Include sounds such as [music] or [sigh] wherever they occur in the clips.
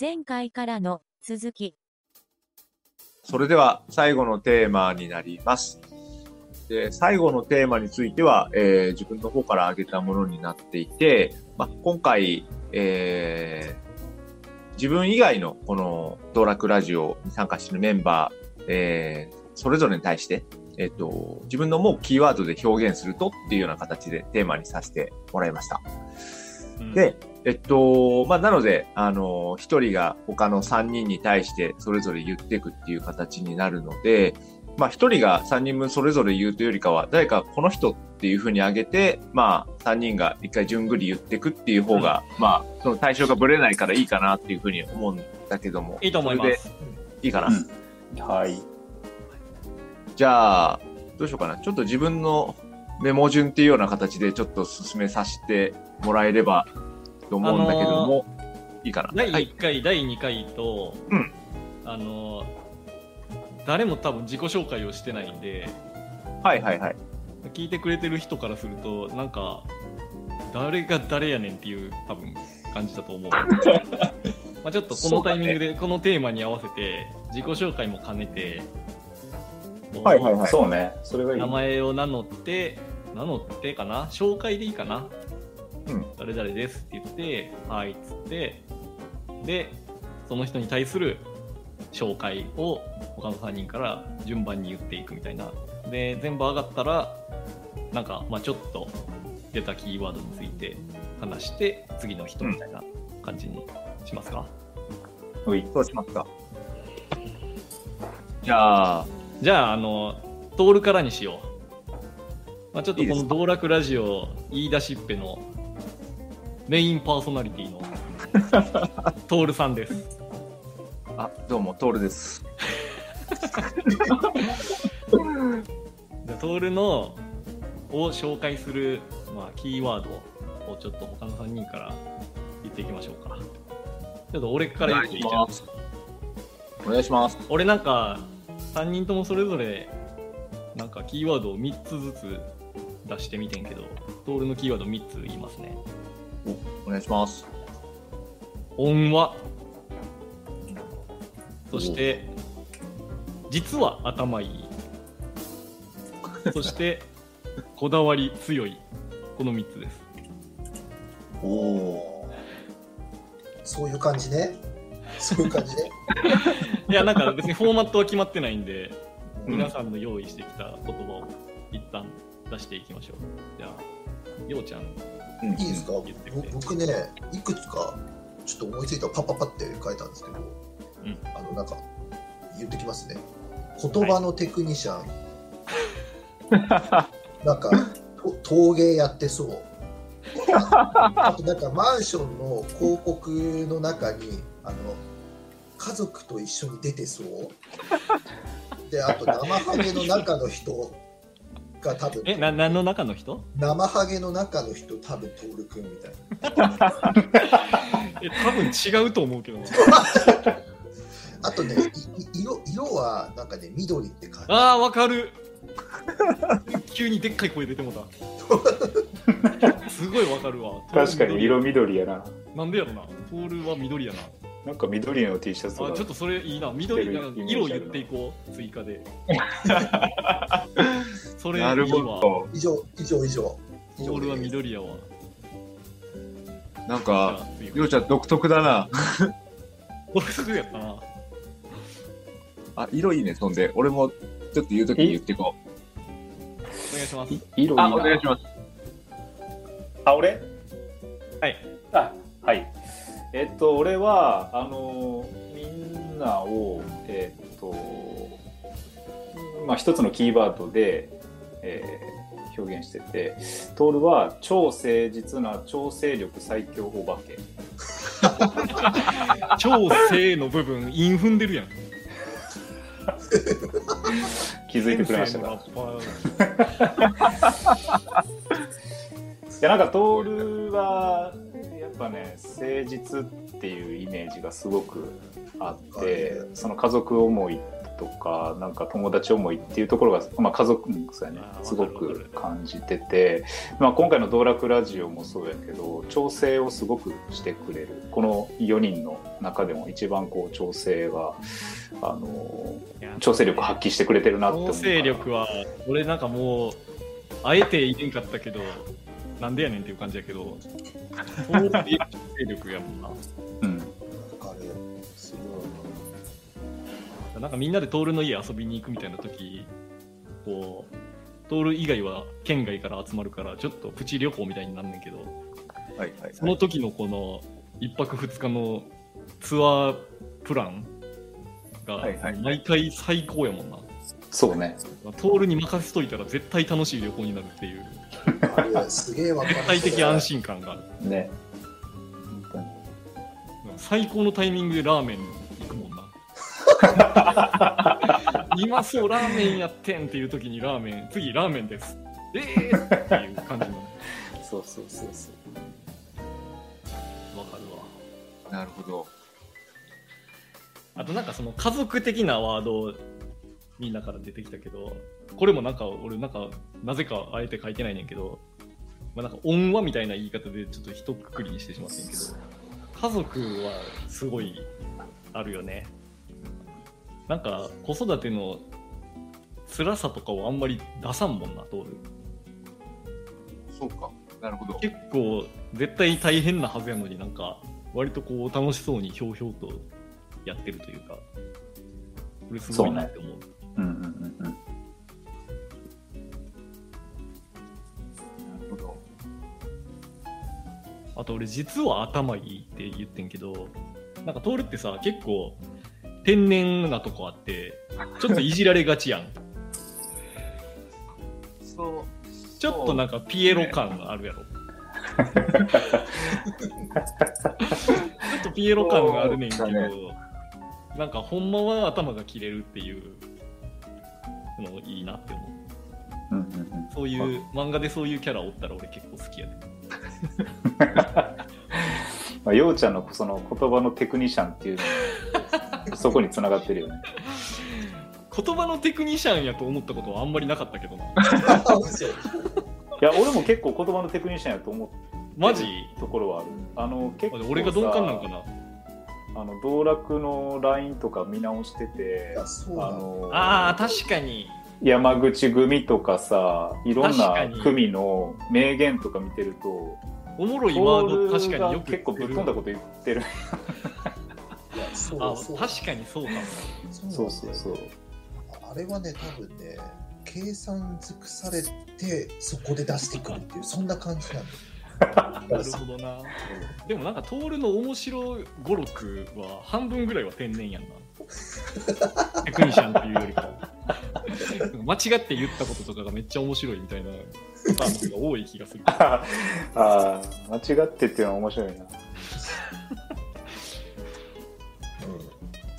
前回からの続き。それでは最後のテーマになります。で最後のテーマについては、えー自分の方から挙げたものになっていて、まあ、今回、えー自分以外のこの道楽ラジオに参加しているメンバー、えーそれぞれに対して、えっ、と、自分の思うキーワードで表現するとっていうような形でテーマにさせてもらいました。うんで、えっと、まあ、なので、あの、一人が他の三人に対してそれぞれ言っていくっていう形になるので、まあ、一人が三人分それぞれ言うというよりかは、誰かこの人っていうふうに挙げて、まあ、三人が一回順繰り言っていくっていう方が、まあ、その対象がぶれないからいいかなっていうふうに思うんだけども。いいと思いま。すいいかな。うんはい。じゃあ、どうしようかな。ちょっと自分のメモ順っていうような形でちょっと進めさせてもらえればと思うんだけども、いいかな。第はい。1回、第2回と、うんあの、誰も多分自己紹介をしてないんで、はいはいはい。聞いてくれてる人からすると、なんか、誰が誰やねんっていう多分感じだと思う。[laughs] まあちょっとこのタイミングで、このテーマに合わせて、自己紹介も兼ねて、はいはいはい。そうね。それがいい。名前を名乗って、名乗ってかな？紹介でいいかな？うん。誰々ですって言って、はいっつって、で、その人に対する紹介を他の3人から順番に言っていくみたいな。で、全部上がったら、なんか、まあちょっと出たキーワードについて話して、次の人みたいな感じにしますか？ういそうしますか。じゃあ、じゃあ、あの、トールからにしよう。まあ、ちょっとこの道楽ラジオ言い出しっぺのメインパーソナリティのトールさんです。あ、どうも、トールです。じゃあトールのを紹介する、まあ、キーワードをちょっと他の3人から言っていきましょうか。ちょっと俺から言っていいじゃん。お願いします。俺なんか3人ともそれぞれなんかキーワードを3つずつ出してみてんけど、トールのキーワード3つ言いますね。お願いします。音話そして実は頭いい。そしてこだわり強い。この3つです。おおそういう感じね。そういう感じね。[laughs] いやなんか別にフォーマットは決まってないんでうん。皆さんの用意してきた言葉を一旦出していきましょう。じゃあようちゃんいいですか？僕ね、いくつかちょっと思いついたパッパッパって書いたんですけど、うんあの、なんか、言ってきますね。言葉のテクニシャン。[laughs] なんか、と陶芸やってそう。[laughs] あとなんかマンションの広告の中にあの家族と一緒に出てそうであと生ハゲの中の人が多分えな何の中の人？生ハゲの中の人多分徹君みたいな。[laughs] え多分違うと思うけどな。[laughs] あとね色色はなんかね緑って感じ。あーわかる。[laughs] 急にでっかい声出てもうた。すごいわかるわ。確かに色緑やな。なんでやろな？トールは緑やな。なんか緑の T シャツがあちょっとそれいいな。緑着てるなんかイメージあるな色言っていこう。追加でそれなるほわど。以上以上以上トールは緑やわなんか、あ次りょうちゃん独特だな。[laughs] 独特やったなあ、色いいね、そんで。俺もちょっと言うときに言っていこお願いしますい色いい。あ、お願いします。あ、俺？はいあ、はい。えっと、俺は、あの、みんなを、えっと、まあ、一つのキーワードで、えー表現してて、トールは超誠実な調整力最強お化け。[laughs] 超正の部分韻踏んでるやん。気づいてくれましたか？[laughs] いやなんかトールはやっぱね誠実っていうイメージがすごくあっはい。てその家族思いとかなんか友達思いっていうところが、まあ、家族もそうやね。すごく感じてて、まあ、今回の「道楽ラジオ」もそうやけど調整をすごくしてくれる。この4人の中でも一番こう調整があの調整力発揮してくれてるなって思う調整力は俺なんかもうあえて入れんかったけどなんでやねんっていう感じやけど [laughs] 調整力やもんなごなんかみんなでトールの家遊びに行くみたいな時こうトール以外は県外から集まるからちょっとプチ旅行みたいになんねんけどはいはいその時のこの1泊2日のツアープランがはいはい。毎回最高やもんな、そうね。トールに任せといたら絶対楽しい旅行になるっていう。すげえわかる絶対的安心感がある。ね。最高のタイミングでラーメン今そうラーメンやってんっていう時にラーメン次ラーメンです。ええー、っていう感じの。そうそうそうそう。わかるわ。なるほど。あとなんかその家族的なワードみんなから出てきたけどこれもなんか俺なんかなぜかあえて書いてないねんけど、まあ、なんか恩和みたいな言い方でちょっと一括りにしてしまってんけど家族はすごいあるよねなんか子育ての辛さとかをあんまり出さんもんな通るそうか。なるほど。結構絶対大変なはずやのになんか割とこう楽しそうにひょうひょうとやってるというかこれすごいなって思ううんうんうんうんなるほど。あと俺実は頭いいって言ってんけどなんか徹ってさ結構天然なとこあってちょっといじられがちやん。そう。ちょっとなんかピエロ感があるやろ。ちょっとピエロ感があるねんけど、そうだなんかほんまは頭が切れるっていうのいいなって思う。うんうんうん。そういう漫画でそういうキャラおったら俺結構好きやね [laughs] まあ、ようちゃんのその言葉のテクニシャンっていうの [laughs] そこにつながってるよね。言葉のテクニシャンやと思ったことはあんまりなかったけどな。[laughs] いや、俺も結構言葉のテクニシャンやと思マジ？うところはある。あの結構さ俺が鈍感なんかな？あの道楽の LINE とか見直しててあのあー確かに。山口組とかさいろんな組の名言とか見てるとおもろいワード確かによく結構ぶっ飛んだこと言ってる。いやそうあそう。確かにそうかも。そうそうそう。そうあれはね多分ね計算尽くされてそこで出してくるっていうそんな感じなんだよ。なるほどな。でもなんか徹の面白語録は半分ぐらいは天然やんな。テクニシャンというよりかは。間違って言ったこととかがめっちゃ面白いみたいなパターンが多い気がする。[laughs] ああ間違ってっていうのは面白いな。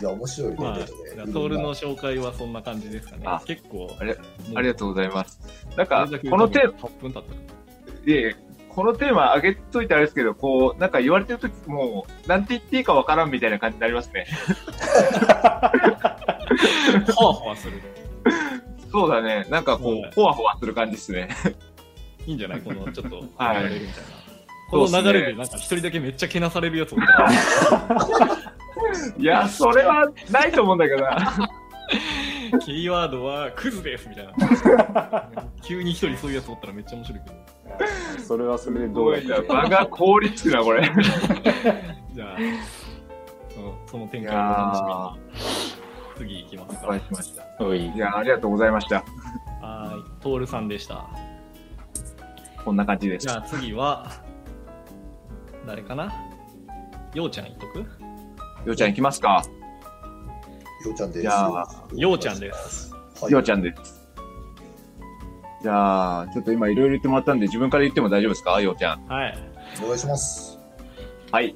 いや面白いね、まあでもね。じゃあ徹の紹介はそんな感じですかね。あ結構。あれもありがとうございます。なんかこのテーマ、8分経った。かいえいえこのテーマ上げといてあれですけど、こう、なんか言われてるときもう、なんて言っていいかわからんみたいな感じになりますね。らほわほわする。そうだね。なんかこはい、う、ほわほわする感じですね。いいんじゃない？このちょっと言はい。この流れでなんか一人だけめっちゃけなされるやつおったらいや、それはないと思うんだけどな。[laughs] キーワードはクズですみたいな急に一人そういうやつおったらめっちゃ面白いけどそれはそれでどどうやって。場が凍りつくな、これ。[laughs] じゃあ、うん、その展開をお楽しみに次行きますかお会いしました。おいいや、ありがとうございました。はいトールさんでしたこんな感じですじゃ。あ次は誰かな？ようちゃん言っとく？ようちゃん行きますか？ようちゃんですじゃあようちゃんですはいようちゃんです。じゃあ、ちょっと今いろいろ言ってもらったんで、自分から言っても大丈夫ですか？ようちゃん。はいお願いしますはい。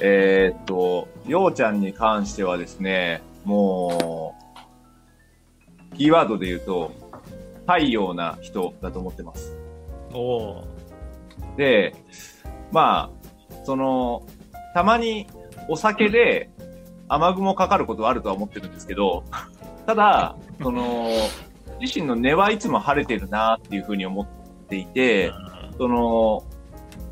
えーっと、ようちゃんに関してはですね、もう、キーワードで言うと、太陽な人だと思ってます。おおで、まあ、その、たまにお酒で雨雲かかることはあるとは思ってるんですけど、ただ、その、自身の根はいつも晴れてるなっていうふうに思っていて、その、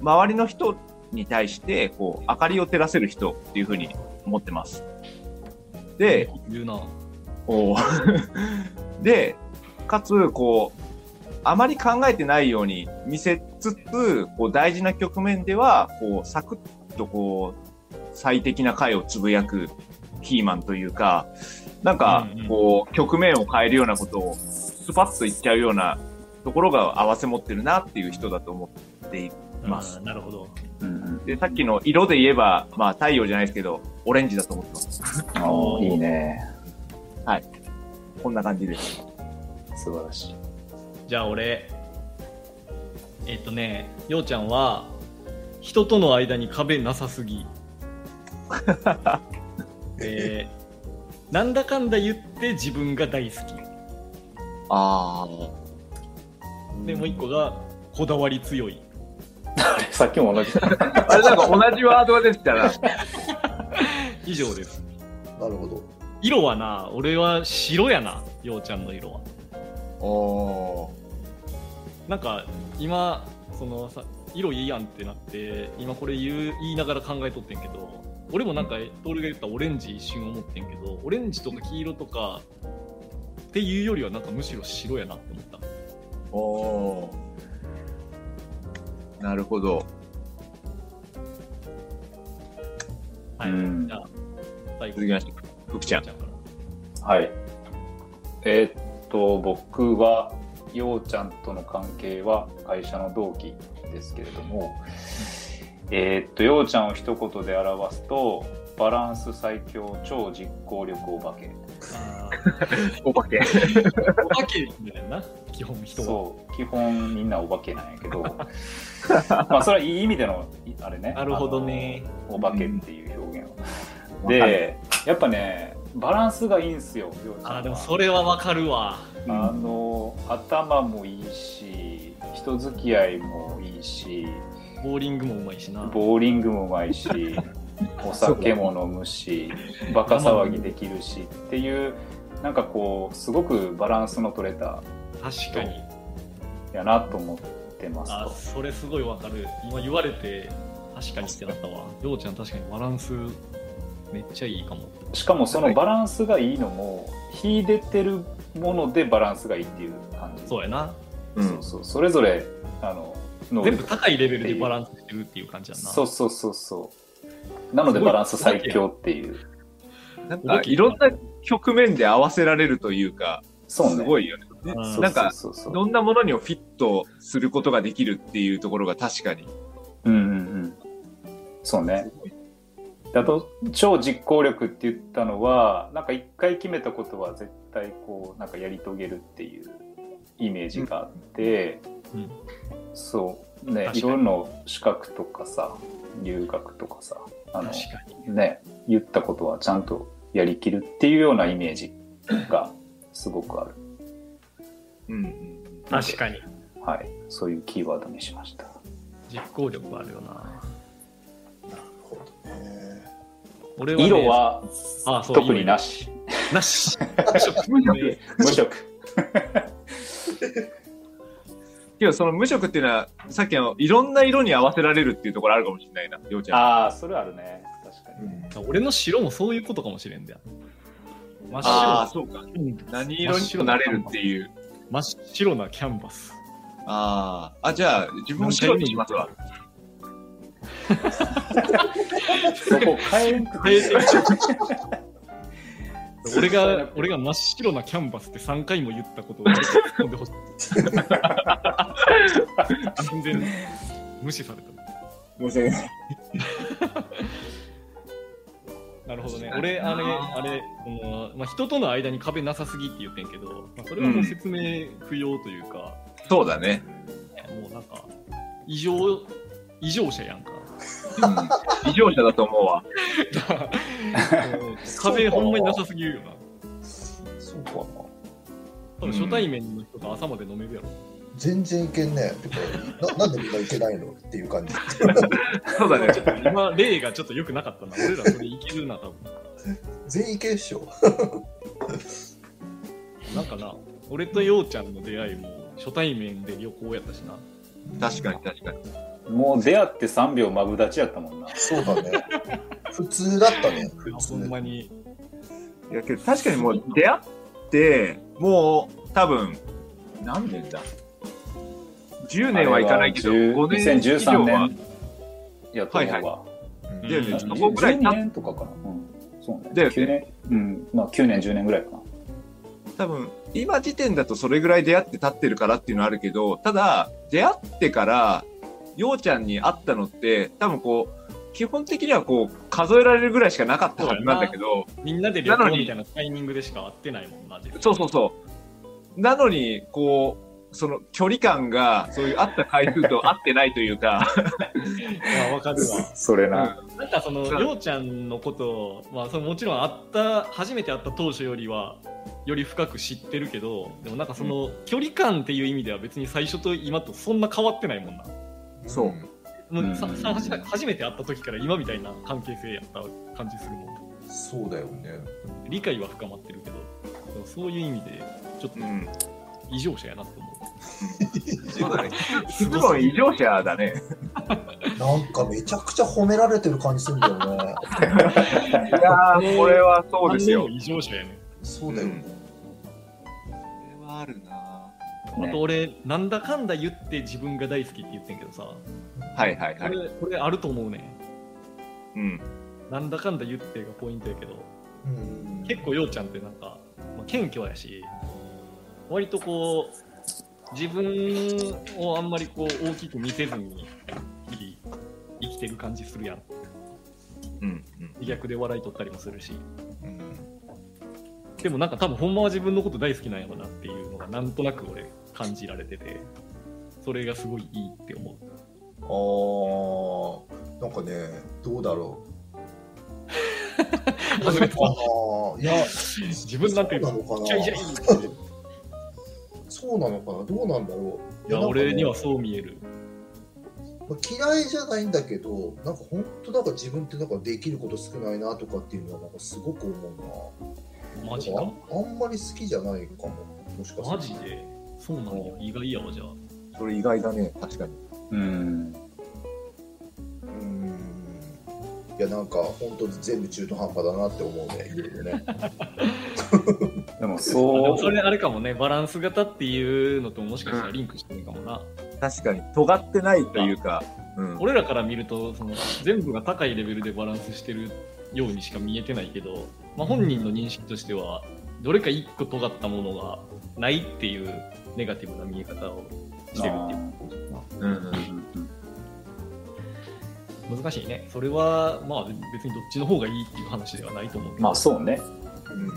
周りの人に対して、こう、明かりを照らせる人っていうふうに思ってます。で、言うな。こう [laughs] で、かつ、こう、あまり考えてないように見せつつ、こう大事な局面では、こう、サクッとこう、最適な回をつぶやくキーマンというか、なんかこう、局面を変えるようなことを、スパッと言っちゃうようなところが合わせ持ってるなっていう人だと思っています。なるほど。で、さっきの色で言えば、まあ太陽じゃないですけど、オレンジだと思ってます。[laughs] あーいいね。こんな感じです。素晴らしい。じゃあ俺、えっとね、ようちゃんは、人との間に壁なさすぎ。[laughs] で、なんだかんだ言って自分が大好き。あで、もう一個が、こだわり強い。あれ、さっきも同じ。あ。[laughs] あれなんか同じワードが出てたら、[laughs] 以上です。なるほど。色はな、俺は白やな、ようちゃんの色は。おなんか、今、そのさ、色いいやんってなって、今これ言う言いながら考えとってんけど、俺もなんか、トールが言ったオレンジ一瞬思ってんけど、オレンジとか黄色とか、っていうよりはなんかむしろ白やなって思った。おおーなるほど。はい。うんじゃあ、最後。続きまして、福ちゃん。はい。えーっと、僕は、ようちゃんとの関係は会社の同期ですけれども、えーっと、ようちゃんを一言で表すと、バランス最強、超実行力お化け。あ [laughs] お化け。ーお化けみたいな、基本人は。そう、基本みんなお化けなんやけど、[laughs] まあ、それはいい意味での、いあれね。なるほどね。お化けっていう表現を。で、やっぱね、バランスがいいんすよ、ようちゃんはあーでもそれはわかるわ。あの頭もいいし人付き合いもいいしボーリングもうまいしな。ボーリングもうまいし [laughs] お酒も飲むしバカ騒ぎできるしっていうなんかこうすごくバランスの取れた確かに。やなと思ってますあと。それすごいわかる今言われて確かにってなったわようちゃん確かにバランスめっちゃいいかもしかもそのバランスがいいのも秀でてるものでバランスがいいっていう感じそうやなうんそうそうそれぞれあの全部高いレベルでバランスしてるっていう感じやんな。そうそうそうそう。なのでバランス最強っていう。なんか、いろんな局面で合わせられるというか、そうね。すごいよね。うん。そうなんかそうそう。そういろんなものにもフィットすることができるっていうところが確かに。うんうんうん。そうね。あと、超実行力って言ったのは、なんか一回決めたことは絶対こう、なんかやり遂げるっていうイメージがあって、うんそう、ね、いろんな資格とかさ、留学とかさ、あの確、かにね、言ったことはちゃんとやりきるっていうようなイメージがすごくある。うんうん。確かにはい。そういうキーワードにしました。実行力あるよななるほどね。俺は、ね、色は特になし。なし無色無色。[laughs] けど、その無色っていうのは、さっきのいろんな色に合わせられるっていうところあるかもしれないな、りょうちゃん。ああ、それあるね。確かに。俺の白もそういうことかもしれんだよ真っああ、白そうか。うん何色にもなれるっていう。真っ白なキャンバスああ。あ、じゃあ、自分も白にしますわ。[laughs] そこ変えんくて [laughs] 俺が俺が真っ白なキャンバスって3回も言ったことでほしい全然無視された申し訳ない。[laughs] なるほどね。俺、あれ、あれ、そのまあ、人との間に壁なさすぎって言ってんけど、まあ、それはもう説明不要というか、そうだね。もうなんか、異常、異常者やんか。[laughs] 異常者だと思うわ。[laughs] 壁ほんまになさすぎるよな。そうかな。多分初対面の人と朝まで飲めるやろ。全然いけんねな [laughs] なんでみんないけないのっていう感じそうだね。今、例がちょっと良くなかったな。俺らそれいけるな、多分。全員いけるっしょなんかな、俺とようちゃんの出会いも初対面で旅行やったしな。確かに確かに。もう出会って3秒マブダチやったもんな。そうだね普通だったね普ほ通んまに。いやけど確かにもう出会って、もう多分、何年だ ?10 年はいかないけど、あれは5年以上2013は年。やと思うわ。はいうんだよねうんそこぐらい12年とかかな。うん。そうね。だよね9年。うん。まあ9年、10年ぐらいかな。多分、今時点だとそれぐらい出会って経ってるからっていうのはあるけど、ただ、出会ってから、ようちゃんに会ったのって、多分こう、基本的にはこう、数えられるぐらいしかなかったはずなんだけど、みんなで旅行みたいなタイミングでしか会ってないもんな、実そうそうそう。なのに、こう、その距離感が、そういう会った回数と合ってないというか、いやわかるわ。そ [laughs] れな。なんかその、ようちゃんのことを、まあ、そのもちろん会った、初めて会った当初よりは、より深く知ってるけど、でもなんかその、距離感っていう意味では別に最初と今とそんな変わってないもんな。そうもうさうんさ初めて会った時から今みたいな関係性やった感じするもん。そうだよね理解は深まってるけど、でもそういう意味で、ちょっとうん。異常者やなって思う。そうだね。[laughs] い異常者だね。なんかめちゃくちゃ褒められてる感じするんだよね [laughs] いやー、これはそうですよ異常者やね。そうだよね、これはあるなあと俺、なんだかんだ言って自分が大好きって言ってんけどさ、はいはいはい。これこれあると思うね。うん。なんだかんだ言ってがポイントやけど、うん結構ようちゃんってなんか、まあ、謙虚やし、割とこう、自分をあんまりこう大きく見せずに、日々生きてる感じするやん。うん。うん。自虐で笑い取ったりもするし。うんでもなんか多分ほんまは自分のこと大好きなんやろなっていうのがなんとなく俺感じられてて、それがすごいいいって思う。あーなんかねどうだろう [laughs] あーいや自分なんてそうなのかな。そうなのかなどうなんだろういや、ね俺にはそう見える。まあ嫌いじゃないんだけどなんか本当なんか自分ってなんかできること少ないなとかっていうのはなんかすごく思うなマジか。ああんまり好きじゃないかももしかマするジでそうなんや。意外やわ、じゃあ。それ意外だね、確かに。うん。とうーんいやなんか本当に全部中途半端だなって思うねいろいろね [laughs] でもそうもそれあれかもね、バランス型っていうのともしかしたらリンクしてるかもな。確かに。尖ってないというか、うん。俺らから見るとその全部が高いレベルでバランスしてるようにしか見えてないけど、まあ、本人の認識としてはどれか一個尖ったものがないっていうネガティブな見え方をしてるっていう。うんうんうんうん。難しいね。それはまあ別にどっちの方がいいっていう話ではないと思うまあそうね。うん。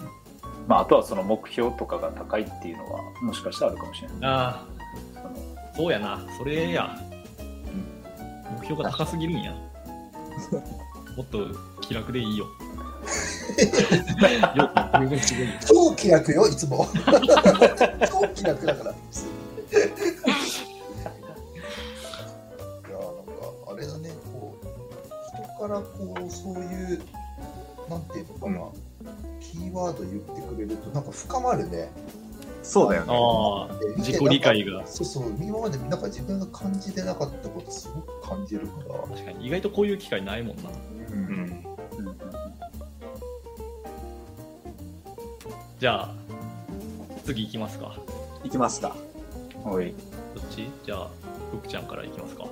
まああとはその目標とかが高いっていうのはもしかしたらあるかもしれない。ああそうやな。それや、目標が高すぎるんや。もっと気楽でいいよ [laughs] 超気楽よいつも。[laughs] 超気楽だから。いやなんかあれだねこう人からこうそういうなんていうのかな、キーワード言ってくれるとなんか深まるね。そうだよね。自己理解が。そうそう今までなんか自分が感じてなかったことすごく感じるから。確かに意外とこういう機会ないもんな。うんうん。じゃあ次行きますかいきますか。うんおい。どっち？じゃあ福ちゃんから行きますか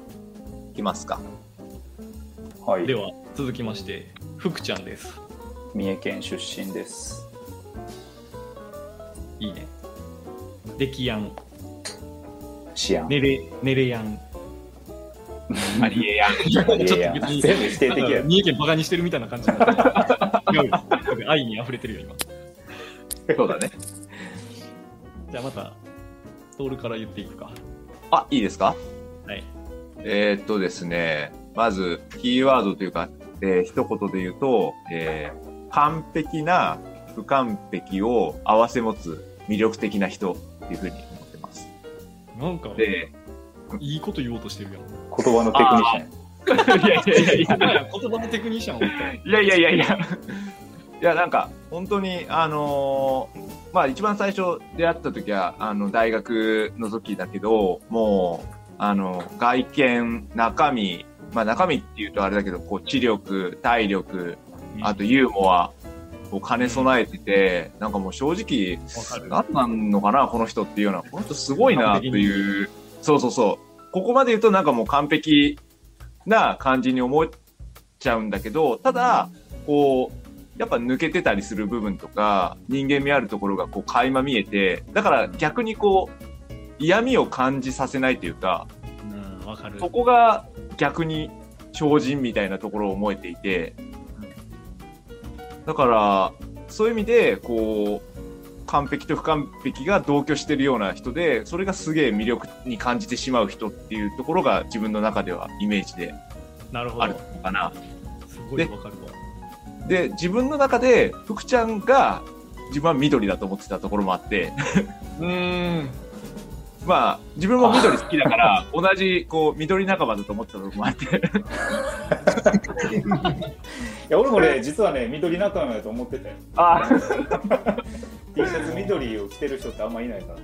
いきますか。はい。では続きまして福ちゃんです三重県出身です。いいねデキヤンシアン。ネレネレヤンありえやん。ちょっといやいや別に全部否定的や三重県バカにしてるみたいな感じにな [laughs] 愛に溢れてるよ今そうだね。じゃあまたトールから言っていくかあ、いいですか？はいえーっとですね、まず、キーワードというか、えー一言で言うと、えー完璧な不完璧を合わせ持つ魅力的な人っていうふうに思ってます。なんか、で、いいこと言おうとしてるやん。言葉のテクニシャン。[laughs] いやいやいやいや、言葉のテクニシャンを。いやいやいやいや。いや、なんか、本当に、あのーまあ、一番最初出会った時は、あの、大学の時だけど、もう、あの、外見、中身、まあ、中身っていうとあれだけど、こう、知力、体力、あとユーモアを兼ね備えてて、なんかもう正直。何なんのかな、この人っていうのは、この人すごいな、という、そうそうそう。ここまで言うとなんかもう完璧な感じに思っちゃうんだけど、ただ、こう、やっぱ抜けてたりする部分とか、人間味あるところがこう垣間見えて、だから逆にこう、嫌味を感じさせないというか、うん、わかる。そこが逆に超人みたいなところを思えていて、だから、そういう意味で、こう、完璧と不完璧が同居してるような人で、それがすげえ魅力に感じてしまう人っていうところが自分の中ではイメージでなるほあるど。のかな。すごいでわかるわ。で、自分の中で、福ちゃんが自分は緑だと思ってたところもあって、うーん。まあ、自分も緑好きだから、同じ、こう、緑仲間だと思ってたところもあって、いや、俺もね、実はね、緑仲間だと思ってたよ。あ T シャツ緑を着てる人ってあんまいないから。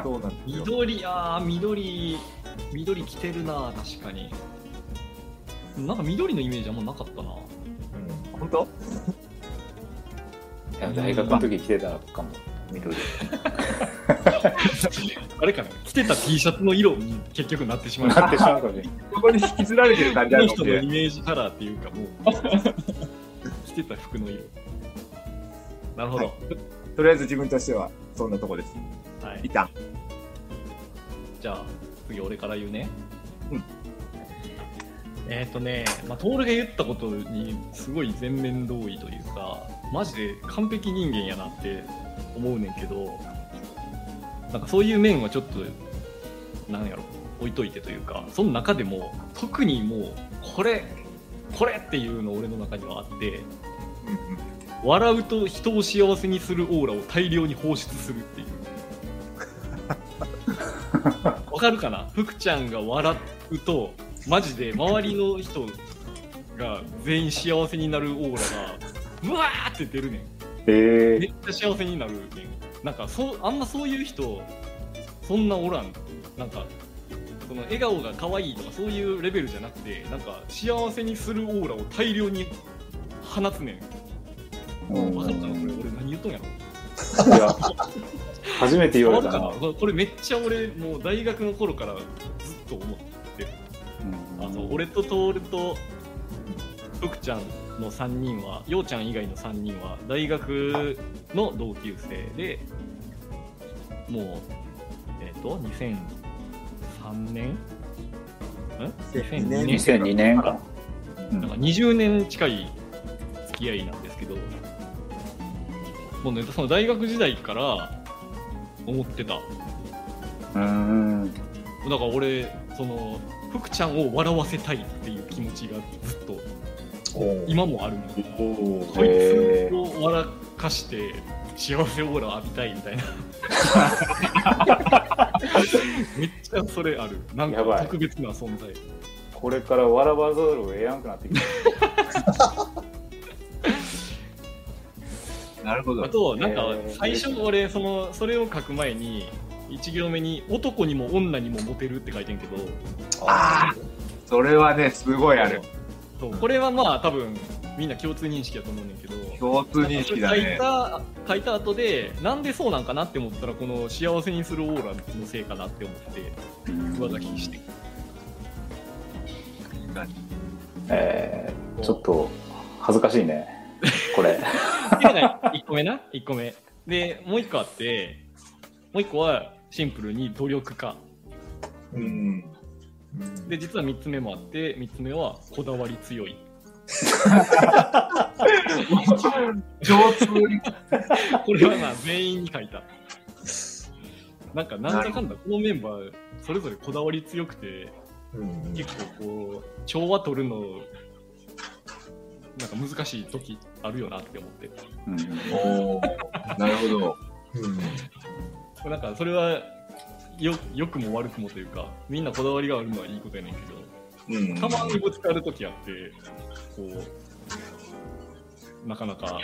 あ、そうなんですよ。緑、あー、緑、緑着てるな、確かに。なんか緑のイメージあんまなかったな。本当？いや大学の時着てたかも、緑。あれかな着てた T シャツの色に結局なってしまう。なってしまうかもしれない。そこに引きずられてる感じあこの人るので、のイメージカラーっていうかもう、着てた服の色。なるほど。はいとりあえず自分としてはそんなとこです。はい一旦。じゃあ、次俺から言うね。うん。えっ、ー、とね、まあ、トールが言ったことにすごい全面同意というか、マジで完璧人間やなって思うねんけど、なんかそういう面はちょっと、なんやろ、置いといてというか、その中でも、特にもう、これ、これっていうの俺の中にはあって、笑うと人を幸せにするオーラを大量に放出するっていう。[laughs] わかるかな？福ちゃんが笑うとマジで周りの人が全員幸せになるオーラがうわーって出るねん。えめっちゃ幸せになるねん。なんかそうあんまそういう人そんなおらん。なんかその笑顔が可愛いとかそういうレベルじゃなくてなんか幸せにするオーラを大量に放つねん。ー、わかるかなこれ俺何言っとんやろ？いや、初めて言われたな？これめっちゃ俺もう大学の頃からずっと思ってるあの俺と徹と福ちゃんの3人はようちゃん以外の3人は大学の同級生でもうえっ、と2003年？ん2002年？2002年か。な。なんか20年近い付き合いなんですけどもうねその大学時代から思ってた。うーん。だから俺その福ちゃんを笑わせたいっていう気持ちがずっと今もあるのおこいへつを笑かして幸せオーラ浴びたいみたいな。[laughs] めっちゃそれある。なんやばい。か特別な存在。これから笑わざるを得やんくなってきた。[laughs] なるほど。あ。となんかえー。最初俺そのそれを書く前に1行目に「男にも女にもモテる」って書いてんけどあそれはね、すごいある。そうこれはまあ多分みんな共通認識だと思うねんけど共通認識だ書いね。た書いた後でなんでそうなんかなって思ったらこの幸せにするオーラのせいかなって思って上書きしてえー、ちょっと恥ずかしいね。[laughs] これ。で1個目な1個目でもう1個あってもう1個はシンプルに努力家。うん。で実は3つ目もあって3つ目はこだわり強い。共通に。[laughs] これはな全員に書いた。なんかなんだかんだこのメンバーそれぞれこだわり強くてうん結構こう調和取るのなんか難しい時あるよなって思って。うん。おー。なるほど。うんなんかそれはよ良くも悪くもというかみんなこだわりがあるのはいいことやねんけうんどたまにぶつかるときあってこうなかなか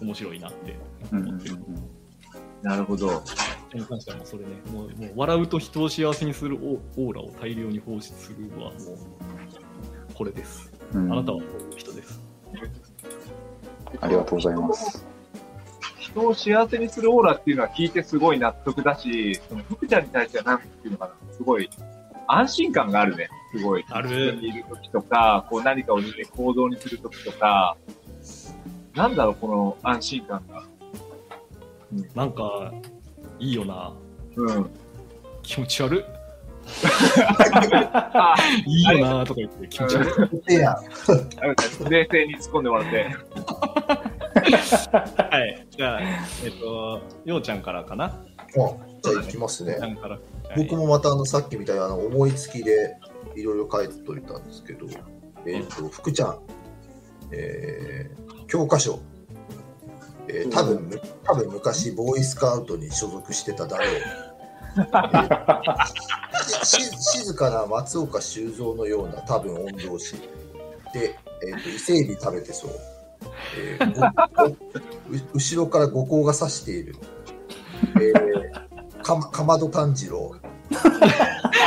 面白いなってうんうん思ってる。なるほど。それに関してはもうそれねもうもう笑うと人を幸せにするオオーラを大量に放出するのはもうこれです。うんあなたはこういう人です。ありがとうございます。人を幸せにするオーラっていうのは聞いてすごい納得だし、その福ちゃんに対してはなんていうのかな、すごい安心感があるね。すごい。あるにいる時とか、こう何かを見て行動にする時とか、なんだろう、この安心感が。なんかいいよな。うん。気持ち悪 [laughs] いいよなとか言って気持ち悪い。[laughs] 冷静に突っ込んでもらって。はい。じゃあ、えっと、ようちゃんからかな？あじゃあ行きますねようちゃんから。僕もまたあのさっきみたいにあの思いつきでいろいろ書いといたんですけど、えっ、と、福ちゃん、えー教科書、えー多分多分昔ボーイスカウトに所属してただろう。[laughs] えーし静かな松岡修造のような多分御曹司で、えーと伊勢海老食べてそう、えー後ろから五光が差している、えーかまかまど炭治郎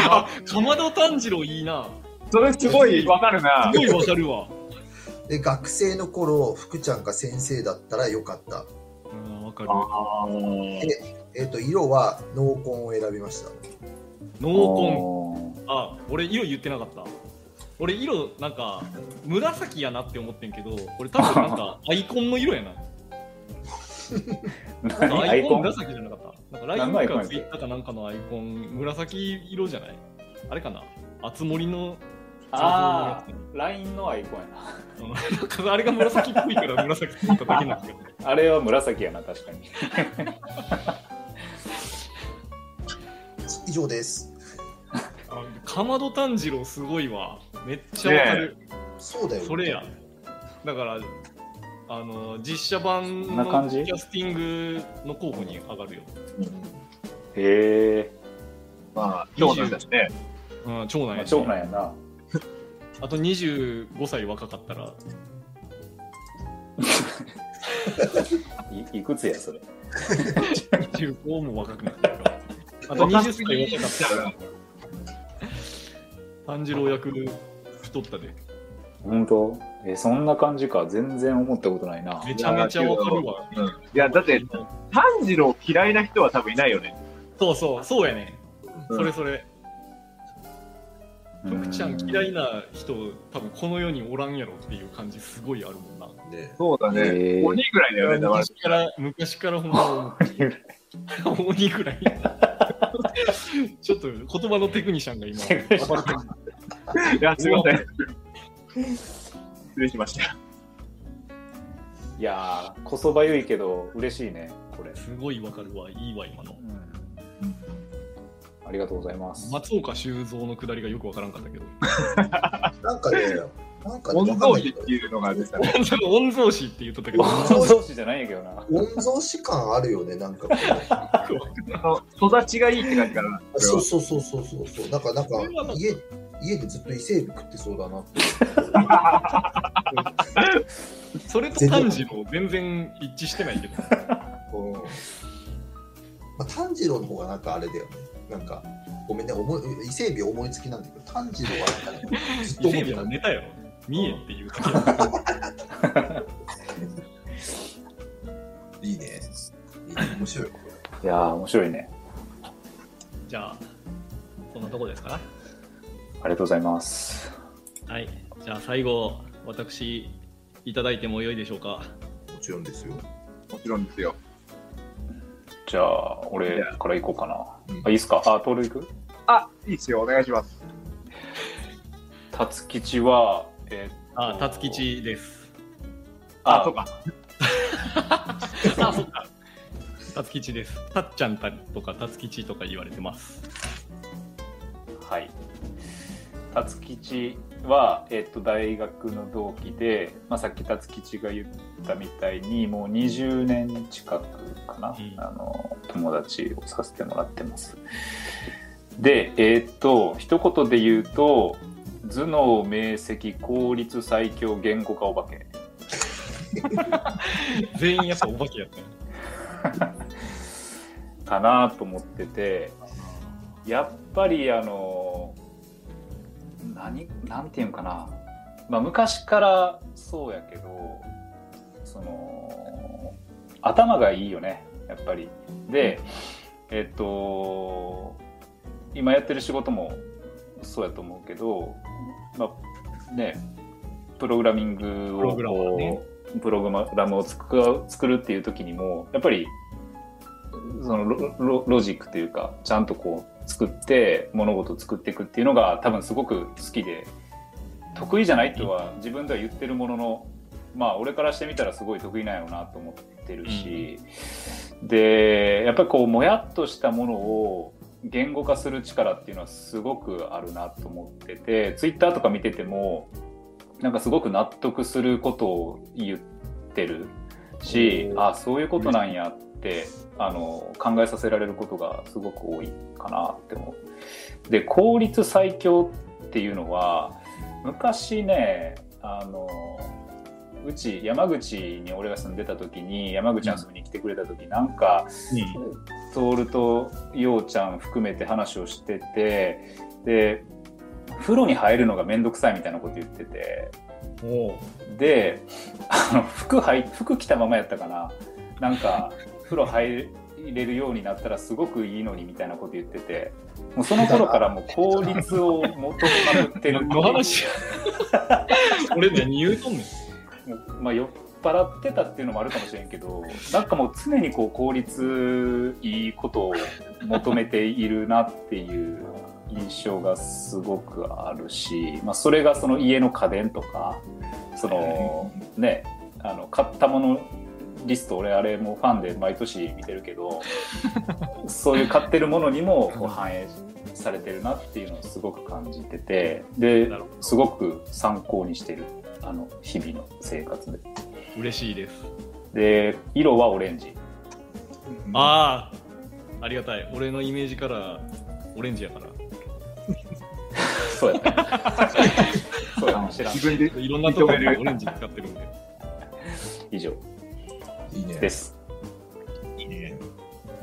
あ、かまど炭治郎いいな。それすごいわかるなす。ごいわかるわ。で学生の頃福ちゃんが先生だったらよかった、うん、わかる。えっと色は濃紺を選びました濃紺。あ、俺色言ってなかった。俺色なんか紫やなって思ってんけど、これ多分なんか [laughs] アイコンの色やな。なんか何アイコン？紫じゃなかった。なんか何のア LINE イコンやっけかツイッターかなんかのアイコン、紫色じゃない？あれかな？あつ森のああ、LINE のアイコンやな。なんかあれが紫っぽいから紫って言っただけなんだけど。[laughs] あれは紫やな、確かに。[laughs] 以上ですあかまど炭治郎すごいわ。めっちゃわかる。そうだよそれや。だから、あの、実写版こんな感じのキャスティングの候補に上がるよ。へえ。まあ、長男だしね。うん、長男まあ、やし、長男やな。[laughs] あと25歳若かったら、[laughs] いいくつや、それ？25も若くなってるから。あと20歳若かったら、炭治郎役太ったで。本当？え、そんな感じか。全然思ったことないな。めちゃめちゃわかるわ。うん。いや、だって、炭治郎嫌いな人は多分いないよね。そうそう、そうやね。うんそれそれ。うん徳ちゃん嫌いな人、多分この世におらんやろっていう感じすごいあるもんな。ねそうだね。鬼ぐらいだよね、だから昔から、昔からほんま [laughs] 鬼ぐらい。[laughs] ちょっと言葉のテクニシャンが今、[laughs] いや、すいません。失礼しました。いやー、こそばゆいけど、嬉しいね、これ。すごいわかるわ、いいわ、今の。ありがとうございます。松岡修造のくだりがよくわからんかったけど。[laughs] なんかねなんかね御わかんないけど曹司っていうのが出たね。御曹司って言っとったけど、御曹司じゃないんやけどな。御曹司感あるよねなんか育ちがいいって感じかな。そうそうそうそうそうそうなんかなんか家家でずっと伊勢海老食ってそうだなってそれと炭治郎全然一致してないけど。うんまあ、炭治郎の方がなんかあれだよねなんかごめんね思い伊勢海老思いつきなんだけど炭治郎はなんかねずっと伊勢海思ってた老のネタやろ。三重っていうだけやろ [laughs] いいねいいね面白いいやー、面白いね。じゃあ、そんなとこですか？ありがとうございます。はい。じゃあ最後、私、いただいてもよいでしょうか？もちろんですよもちろんですよ。じゃあ、俺から行こうかな。うんあ、いいっすか？あ、トール行く？あ、いいっすよ。お願いします。辰吉は、えーっあ、と辰吉です。あ、そうか。[laughs] あ、そっか。辰吉です。たっちゃんたとか辰吉とか言われてます。はい。辰吉は、えっと、大学の同期で、まあ、さっき辰吉が言ったみたいにもう20年近くかな、うんあの友達をさせてもらってますでえっと一言で言うと頭脳明晰効率最強言語化お化け。全員やっぱお化けやったよ [laughs] かなと思っててやっぱりあの何なんていうんかな、まあ、昔からそうやけどその頭がいいよねやっぱり。でえっと今やってる仕事もそうやと思うけどまあねプログラミングをプロね。グラムを作る作るっていう時にもやっぱりそのロロロジックというかちゃんとこう作って物事を作っていくっていうのが多分すごく好きで得意じゃないとは自分では言ってるもののまあ俺からしてみたらすごい得意なんやろうなと思ってるし、でやっぱりこうもやっとしたものを言語化する力っていうのはすごくあるなと思っててツイッターとか見ててもなんかすごく納得することを言ってるしあそういうことなんやってあの考えさせられることがすごく多いかなって思う。で効率最強っていうのは昔ねあのうち山口に俺が住んでた時に山口に遊びに来てくれた時なんか徹とようちゃん含めて話をしててで風呂に入るのがめんどくさいみたいなこと言ってて。であの服はい服着たままやったかな。なんか風呂入れるようになったらすごくいいのにみたいなこと言ってて。もうその頃からもう効率を求めまくってる [laughs] [laughs] 俺何言うとんねんまあ、酔っ払ってたっていうのもあるかもしれんけど [laughs] なんかもう常にこう効率いいことを求めているなっていう印象がすごくあるし、まあ、それがその家の家電とかそのねあの買ったものリスト俺あれもファンで毎年見てるけど [laughs] そういう買ってるものにもこう反映されてるなっていうのをすごく感じててですごく参考にしてるあの日々の生活で。嬉しいです。で色はオレンジ。ああありがたい。俺のイメージからオレンジやから。[laughs] そうやね。[laughs] そうやね知らん。自分でいろんなところでオレンジ使ってるんで。以上。いいね。です。いいね。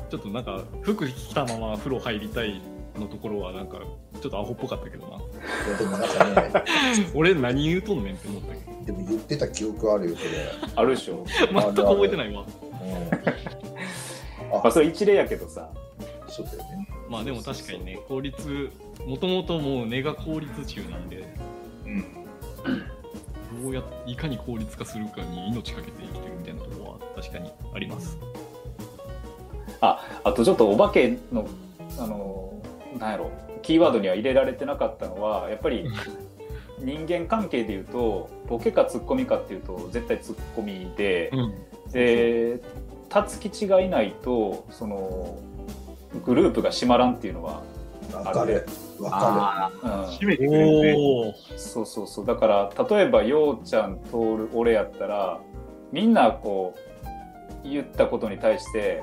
ちょっとなんか服着たまま風呂入りたいのところはなんかちょっとアホっぽかったけどな。でもなんかね、俺何言うとんねんって思ったけど。でも言ってた記憶あるよ、こあるでしょ、全く覚えてないわ。れ。うん。まあ、それ一例やけどさ。そうだよね。まあでも確かにね効率もともともう根が効率中なんで。うん。どうやいかに効率化するかに命かけて生きてるみたいなところは確かにあります。ああとちょっとお化けのあのなんやろキーワードには入れられてなかったのはやっぱり人間関係でいうとボケかツッコミかっていうと絶対ツッコミで、うん。で辰吉がいないとそのグループが締まらんっていうのは、わかる。わかあうん。あ、締めてくれるそうそうそう。だから例えばようちゃん徹俺やったらみんなこう言ったことに対して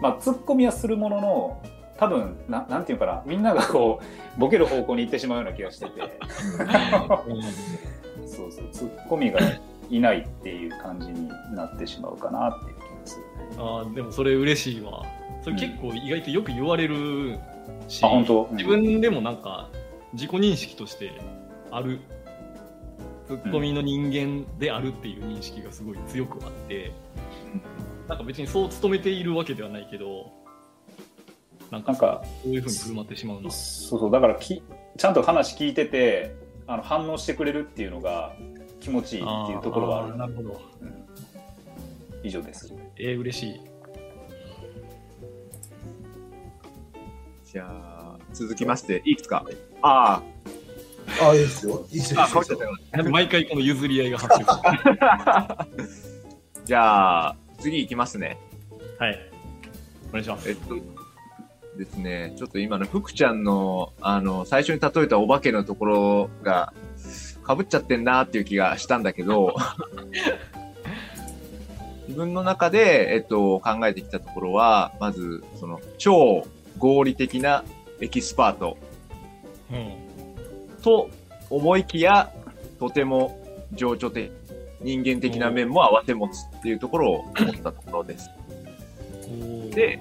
まあツッコミはするものの多分ななんていうかなみんながこう [laughs] ボケる方向に行ってしまうような気がしてて。そうそうツッコミがいないっていう感じになってしまうかなっていう気がするね。あーでもそれ嬉しいわ。それ結構意外とよく言われるし、あ本当？自分でもなんか自己認識としてある。ツッコミの人間であるっていう認識がすごい強くあって、なんか別にそう努めているわけではないけどなんかなんかそういうふうに振る舞ってしまうな。そうそうだからきちゃんと話聞いててあの反応してくれるっていうのが気持ちいいっていうところはある。ーなるほど。うん。以上です。えー、嬉しい。じゃあ、続きまして、い。いですか。ああ、いいですよ。いいですよ。毎回この譲り合いが発生する。[laughs] じゃあ、次いきますね。はい。お願いします。えっと、ですね、ちょっと今の福ちゃんの、あの、最初に例えたお化けのところが、被っちゃってんなっていう気がしたんだけど、[laughs] 自分の中で、えっと、考えてきたところは、まず、その、超合理的なエキスパート。うん。と思いきや、とても情緒的、人間的な面も合わせ持つっていうところを思ったところです。で、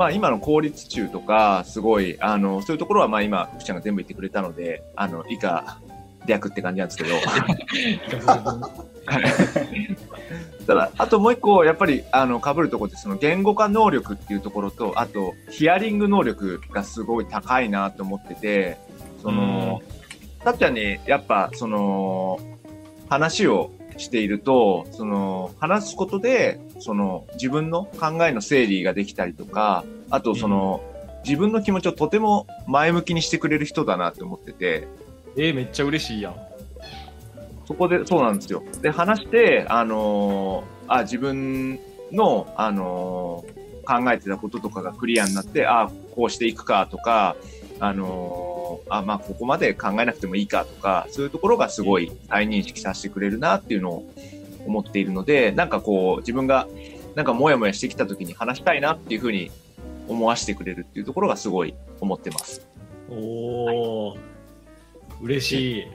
まあ今の効率中とか、すごい、あの、そういうところはまあ今、福ちゃんが全部言ってくれたので、あの、以下、略って感じなんですけど。ただ、あともう一個、やっぱり、あの、被るところって、その言語化能力っていうところと、あと、ヒアリング能力がすごい高いなと思ってて、その、たっちゃんに、やっぱ、その、話をしていると、その、話すことで、その、自分の考えの整理ができたりとか、あと、その、自分の気持ちをとても前向きにしてくれる人だなって思ってて、えー、めっちゃ嬉しいやん。そこで、そうなんですよ。で、話して、あのーあ、自分の、あのー考えてたこととかがクリアになって、あ、こうしていくかとか、あのーあ、まあ、ここまで考えなくてもいいかとか、そういうところがすごい再認識させてくれるなっていうのを思っているので、なんかこう、自分が、なんかモヤモヤしてきた時に話したいなっていうふうに思わせてくれるっていうところがすごい思ってます。おー、嬉しい。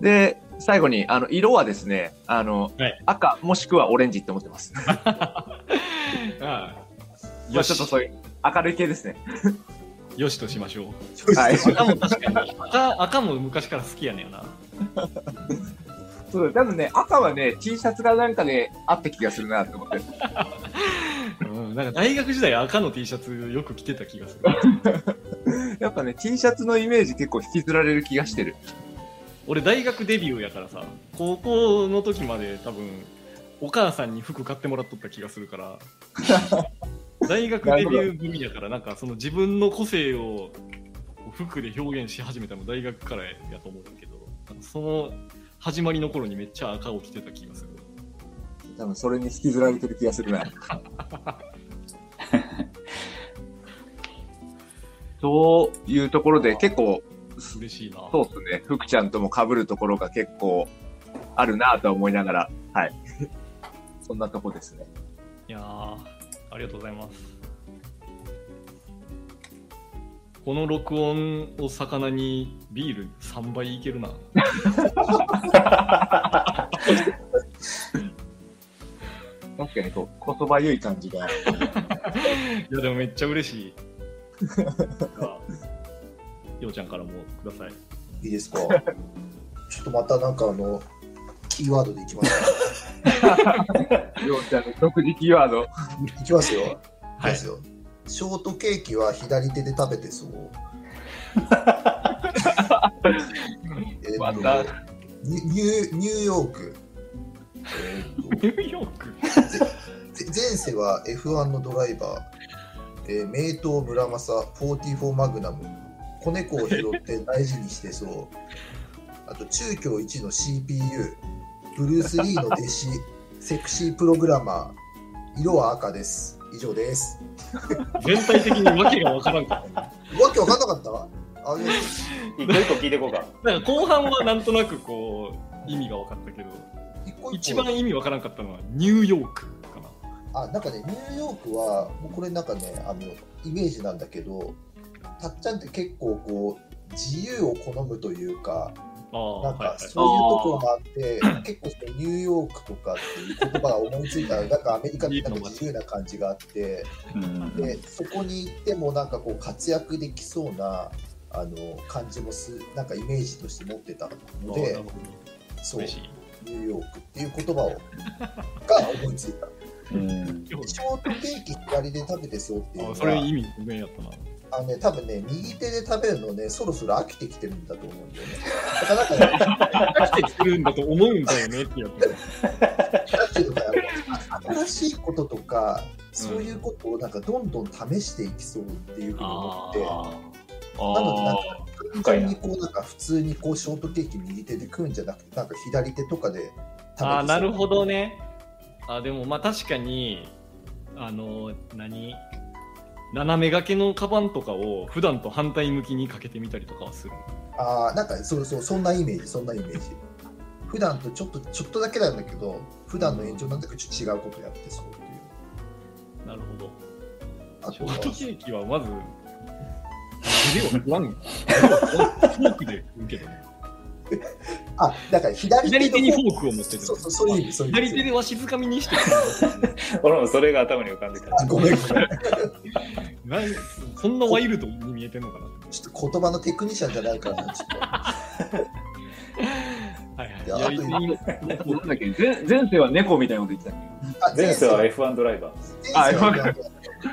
で、最後に、あの、色はですね、あの、はい赤もしくはオレンジって思ってます。[laughs] ああ [laughs] まあちょっとそういう明るい系ですね。よしとしましょう。はい。赤も確かに赤赤も昔から好きやねんな。そう多分ね、赤はね、T シャツがなんかね、あった気がするなと思って。うん、なんか大学時代赤の T シャツよく着てた気がする。[laughs] やっぱね、T シャツのイメージ結構引きずられる気がしてる。俺大学デビューやからさ、高校の時まで多分お母さんに服買ってもらっとった気がするから。[laughs] 大学デビュー組やからなんかその自分の個性を服で表現し始めたの大学からやと思うんだけど、その始まりの頃にめっちゃ赤を着てた気がする。多分それに引きずられてる気がするな。[laughs] というところで結構、嬉しいな。そうですね、福ちゃんとも被るところが結構あるなとは思いながら、はい。[laughs] そんなとこですね。いやー、ありがとうございます。この録音を魚にビール3杯いけるな。確かにこう、言葉ゆい感じが。いや、でもめっちゃ嬉しい。ようちゃんからもください。いいですか？ちょっとまたなんかあの、キーワードでいきますか？[laughs] ようちゃんの独自キーワード。いきますよ。はいますよ。ショートケーキは左手で食べてそう。[laughs] えまたニュニューヨーク。えーとニューヨーク？ぜ前世は F1 のドライバー、えー名刀村正44マグナム子猫を拾って大事にしてそうあと中京一の CPU ブルース・リーの弟子セクシープログラマー色は赤です以上です全体的にわけがわからんかったね。わけわかんなかった？わあげ一個一個聞いていこうか。なんか後半はなんとなくこう意味が分かったけど、一個一番意味わからんかったのはニューヨークかな。あなんかねニューヨークはもうこれなんかねあのイメージなんだけどたっちゃんって結構こう自由を好むというかなんかはいはい。そういうところもあって、結構そのニューヨークとかっていう言葉が思いついたら、なんかアメリカってなんか自由な感じがあって、うんでそこに行ってもなんかこう活躍できそうなあの感じもすなんかイメージとして持ってたのでそう。ニューヨークっていう言葉をが思いついた。うんショートケーキ左で食べてそうっていうのはあそれ意味不明やったな。あのね、多分ね、右手で食べるのね、そろそろ飽きてきてるんだと思うんだよね。だかね、飽きてきてるんだと思うんだよねってやつ。なんていうのかな、新しいこととか、そういうことをなんかどんどん試していきそうっていうふうに思って、あなのでなんかあ完全にこうなんか普通にこうショートケーキ右手で食うんじゃなくて、なんか左手とかで食べてあーなるほどね。あでもまあ確かにあの何？斜め掛けのカバンとかを普段と反対向きにかけてみたりとかはする。ああ、なんかそうそう、そんなイメージ、そんなイメージ。普段とちょっと、ちょっとだけなんだけど、普段の延長なんだけど、ちょっと違うことやってそうっていう。なるほど。あとは？ショートケーキはまず、[laughs] 腕を。[laughs] フォークで食うけどね。[laughs] あ、だから左手左手にフのォークを持ってる。そうそう、そういう意味、そういう意味。左手でわしづかみにして俺もそれが頭に浮かんでた。あごめんごめん。なんそんなワイルドに見えてんのかなちょっと言葉のテクニシャンじゃないからな、ちょっ [laughs] はいはい。いなんだっけ？前前世は猫みたいなこと言ってた前世は前 F1 ドライバー。あ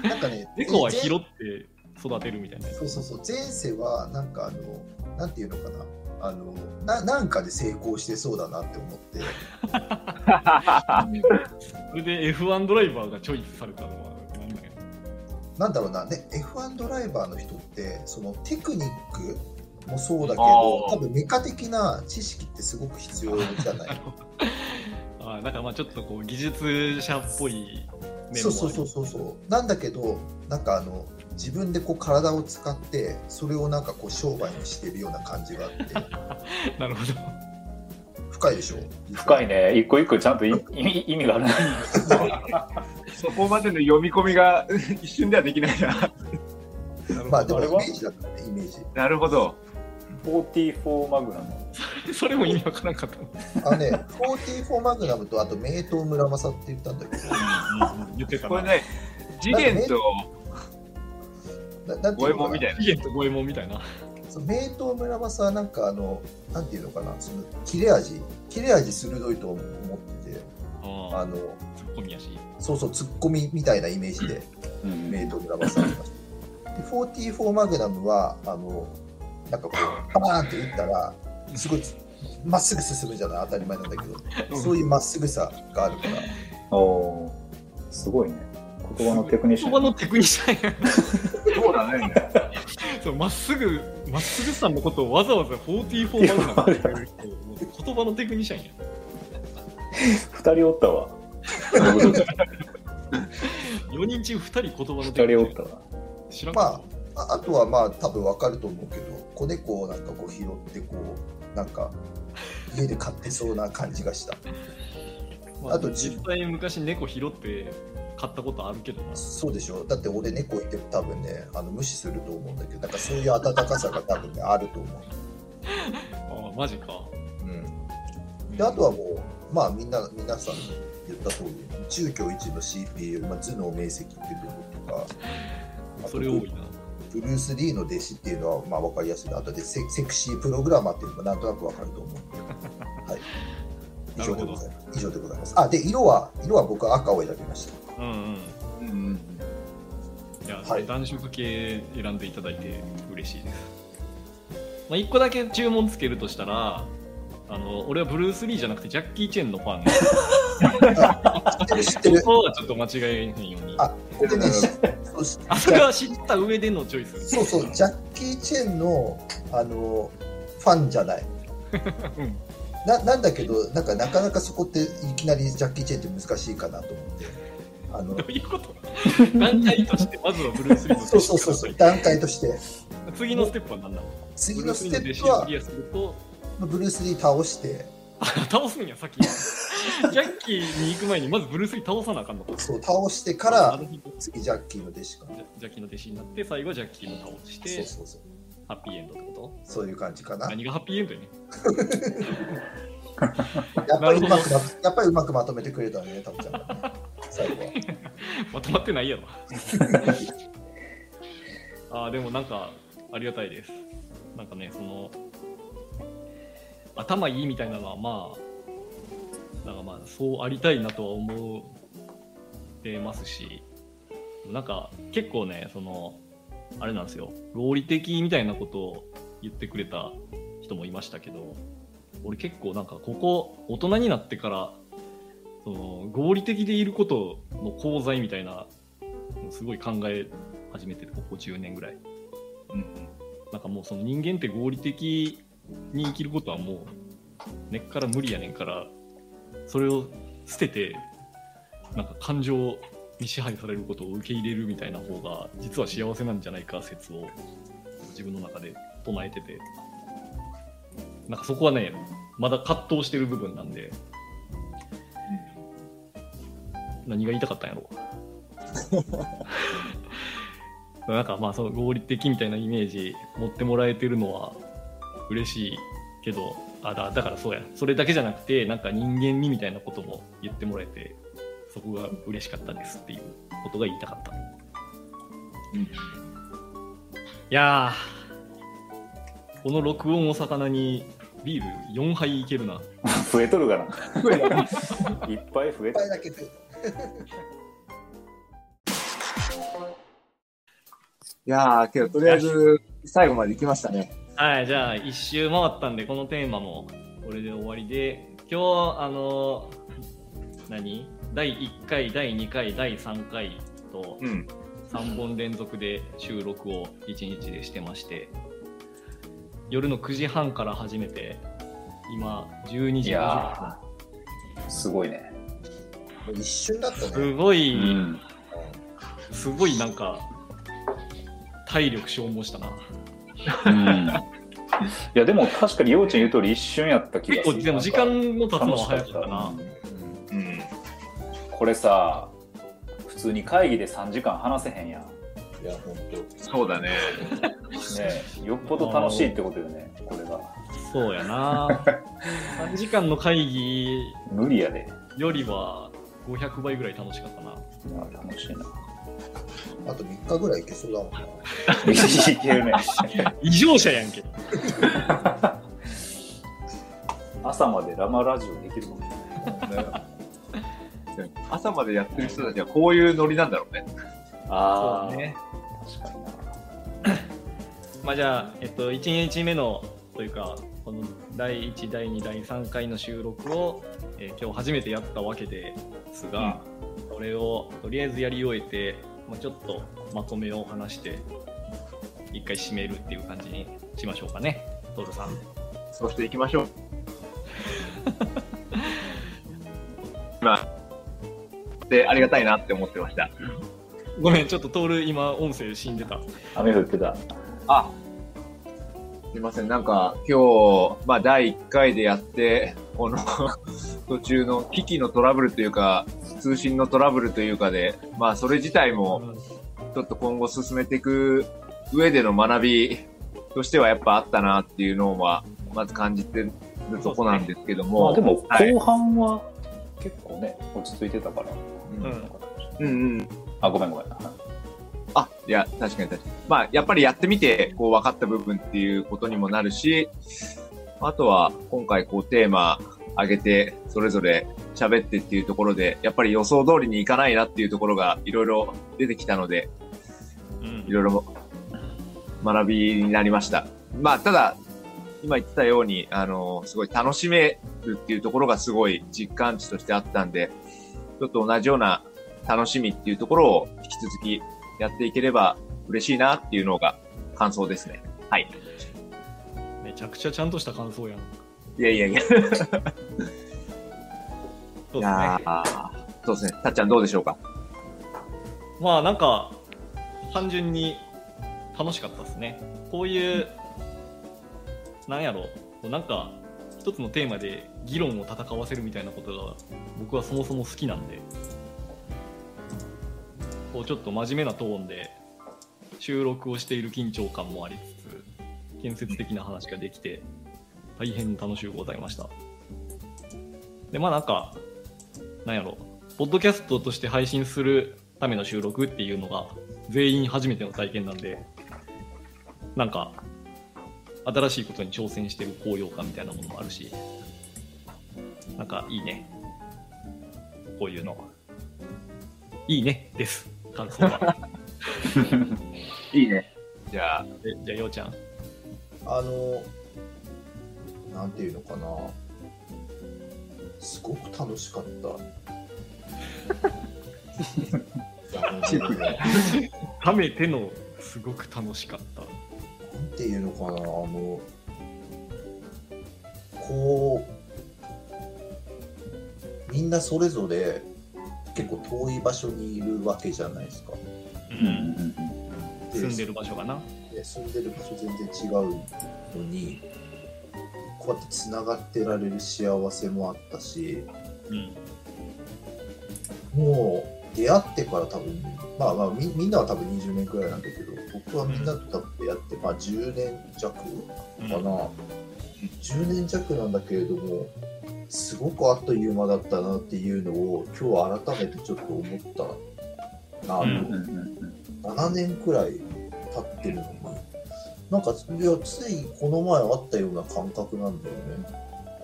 なんかね、猫は前拾って育てるみたいな。そうそうそう、前世はなんかあの、なんていうのかな。あのななんかで成功してそうだなって思って。[laughs] それで F1 ドライバーがチョイスされたのは何だよ。なんだろうな、ね、F1 ドライバーの人ってそのテクニックもそうだけあどー。多分メカ的な知識ってすごく必要じゃない？[laughs] あーなんかまあちょっとこう技術者っぽい面もそうそうそうそう。なんだけどなんかあの自分でこう体を使ってそれをなんかこう商売にしてるような感じがあって [laughs] なるほど。深いでしょ？深いね。一個一個ちゃんと意味がある。そこまでの読み込みが [laughs] 一瞬ではできないな。まあでもあれは？イメージだからねイメージなるほど。44マグナム。[laughs] それも意味わからんかった。あのね44マグナムとあと名刀村正って言ったんだけど言ってたな。これね、次元とななんて五いうのかな。右衛門みたいな。期限と五右衛門みたいな。名刀村正はなんかあのなんていうのかな。その切れ味。切れ味鋭いと思っててああ、あのツッコミやし。そうそうツッコミみたいなイメージでうん。名刀村正ありましたで44マグナムはあのなんかこうパーンって打ったらすごいまっすぐ進むじゃない？当たり前なんだけど。そういうまっすぐさがあるから。おー。すごいね。言葉のテクニシャン。言葉のテクニシャンや。そうだね。そうまっすぐ、まっすぐさんのことをわざわざ44マグナムって言う人、言葉のテクニシャンや。二人おったわ。4人中2人言葉の二テクニシャン人おったわ。知らんかまあああとはまあ多分わかると思うけど子猫をなんかこう拾ってこうなんか家で飼ってそうな感じがしたまあ、あと実際昔猫拾って買ったことあるけどな。そうでしょ。だって俺猫いても多分ねあの無視すると思うんだけどなんかそういう温かさが多分ねあると思う、[laughs] ああ、マジか。うん、であとはもうまあみんな皆さん言った通り中京一の CPU、まあ、頭脳明晰っていう部分とかそれ多いな。ブルース・リーの弟子っていうのはまあ分かりやすいあとでセセクシープログラマーっていうのもなんとなく分かると思う。はい、[laughs] 以上でございます。以上でございます。あで色は色は僕は赤を選びましたうんうん。うん。いや、はい暖色系選んでいただいて嬉しいです。まあ、1個だけ注文つけるとしたら、あの俺はブルース・リーじゃなくてジャッキー・チェンのファン。知ってるそこはちょっと間違えへんように。あでねしそうしあそれは知った上でのチョイス。そうそう、ジャッキー・チェンのあのファンじゃない。うんななんだけどなんか、なかなかそこっていきなりジャッキー・チェンって難しいかなと思って。あのどういうこと？段階として、まずはブルース・リーのそうそうそうそう、段階として。次のステップは何なの？次のステップはブルース・リー倒して、倒すんや、先に。[laughs] ジャッキーに行く前に、まずブルース・リー倒さなあかんのか。そう倒してから次ジャッキーの弟子かジャッキーの弟子になって、最後はジャッキーも倒して、そうそうそう。ハッピーエンドってこそういう感じかな。と何がハッピーエンドやね [laughs] やっぱりうまくなまやっぱりうまくまとめてくれたね、タムちゃんがね。最後は。まとまってないやろ。[laughs] ああ、でもなんか、ありがたいです。なんかね、その、頭いいみたいなのは、まあ、なんかまあ、そうありたいなとは思ってますし、なんか、結構ね、その、あれなんですよ、論理的みたいなことを言ってくれた人もいましたけど、俺結構なんか、ここ、大人になってから、その合理的でいることの功罪みたいなすごい考え始めてるここ10年ぐらい。うんなんかもうその人間って合理的に生きることはもう根っから無理やねんからそれを捨ててなんか感情に支配されることを受け入れるみたいな方が実は幸せなんじゃないか説を自分の中で唱えてて。なんかそこはねまだ葛藤してる部分なんで、何が言いたかったんやろ [laughs] なんかまあその合理的みたいなイメージ持ってもらえてるのは嬉しいけどあだだからそうや。それだけじゃなくてなんか人間味みたいなことも言ってもらえてそこが嬉しかったですっていうことが言いたかった、うん。いやーこの録音を魚にビール4杯いけるな。[laughs] 増えとるかな。[laughs] いっぱい増えたぱ [laughs] いやー、けどとりあえず最後まで行きましたね。はい、じゃあ一周回ったんで、このテーマもこれで終わりで、今日、あの、何？第1回、第2回、第3回とうん。3本連続で収録を1日でしてまして、夜の9時半から始めて、今、12い時50やー、すごいね。一瞬だった分。ね。すごい、うん。すごいなんか、体力消耗したな。うん。いや、でも確かにようちゃん言う通り一瞬やった気がする。結構、でも時間の経つのは早かったな。うんうん。これさ、普通に会議で3時間話せへんやん。いや、本そうだね。ねえよっぽど楽しいってことよね、これが。そうやな。[laughs] 3時間の会議無理やで。よりは500倍ぐらい楽しかったな。いや楽しいな。当。あと3日ぐらいいけそうだもんな。いけるね。異常者やんけ。[laughs] 朝までラマラジオできるもんね。朝までやってる人たちはこういうノリなんだろうね。ああ、そうね。確かにな。まあじゃあ、えっと、1日目のというか、この第1、第2、第3回の収録を、えー今日初めてやったわけですが、それをとりあえずやり終えて、まあ、ちょっとまとめを話して、一回締めるっていう感じにしましょうかね、トールさん。そうしていきましょう。[laughs] まあ、で、ありがたいなって思ってました。ごめん、ちょっとトール今音声死んでた。雨降ってた。あ、すいません。なんか、今日、まあ、第1回でやって、この [laughs] 途中の機器のトラブルというか、通信のトラブルというかで、まあ、それ自体も、ちょっと今後進めていく上での学びとしてはやっぱあったなっていうのは、まず感じてるとこなんですけども。まあでもはい後半は結構ね、落ち着いてたから。うんうんうん。あ、ごめんごめん。あ、いや、確かに確かに。まあ、やっぱりやってみて、こう、分かった部分っていうことにもなるし、あとは、今回、こう、テーマ上げて、それぞれ喋ってっていうところで、やっぱり予想通りにいかないなっていうところが、いろいろ出てきたので、うんいろいろ学びになりました。まあ、ただ、今言ってたように、あの、すごい楽しめるっていうところがすごい実感値としてあったんで、ちょっと同じような楽しみっていうところを引き続きやっていければ嬉しいなっていうのが感想ですね。はい。めちゃくちゃちゃんとした感想やん。いやいやいや。い [laughs] そうですね。やーそうですね。たっちゃんどうでしょうか？まあなんか単純に楽しかったですね。こういう、なんやろなんか一つのテーマで議論を戦わせるみたいなことが僕はそもそも好きなんで、こうちょっと真面目なトーンで収録をしている緊張感もありつつ、建設的な話ができて大変楽しゅうございました。で、まあなんか、なんやろポッドキャストとして配信するための収録っていうのが全員初めての体験なんで、なんか、新しいことに挑戦してる高揚感みたいなものもあるし、なんかいいね。こういうの。いいねです。感想は。[laughs] いいね。じゃあ、えじゃあ、ようちゃん。あの、なんていうのかな。すごく楽しかった。ためてのすごく楽しかった。なんていうのかな、あの、こう、みんなそれぞれ結構遠い場所にいるわけじゃないですか。うんうん住んでる場所がな。で住んでる場所全然違うのにこうやってつながってられる幸せもあったしうん。もう出会ってから多分まあまあみみんなは多分20年くらいなんだけど僕はみんなと多分出会って、まあ10年弱かな、10年弱なんだけれどもすごくあっという間だったなっていうのを今日改めてちょっと思ったな。と、うん。うんうん7年くらい経ってるのになんかいやついこの前あったような感覚なんだよね。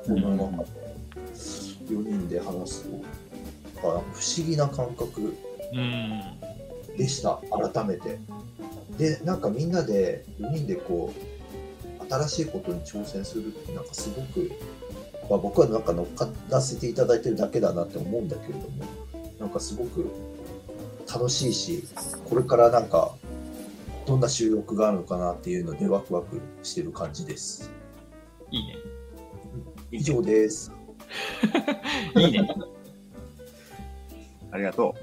この中で4人で話すと。だから不思議な感覚うん。でした。改めて。でなんかみんなで4人でこう新しいことに挑戦するってなんかすごく、まあ、僕はなんか乗っからせていただいてるだけだなって思うんだけれどもなんかすごく楽しいしこれからなんかどんな収録があるのかなっていうのでワクワクしてる感じですいいね。以上です [laughs] いいね。ありがと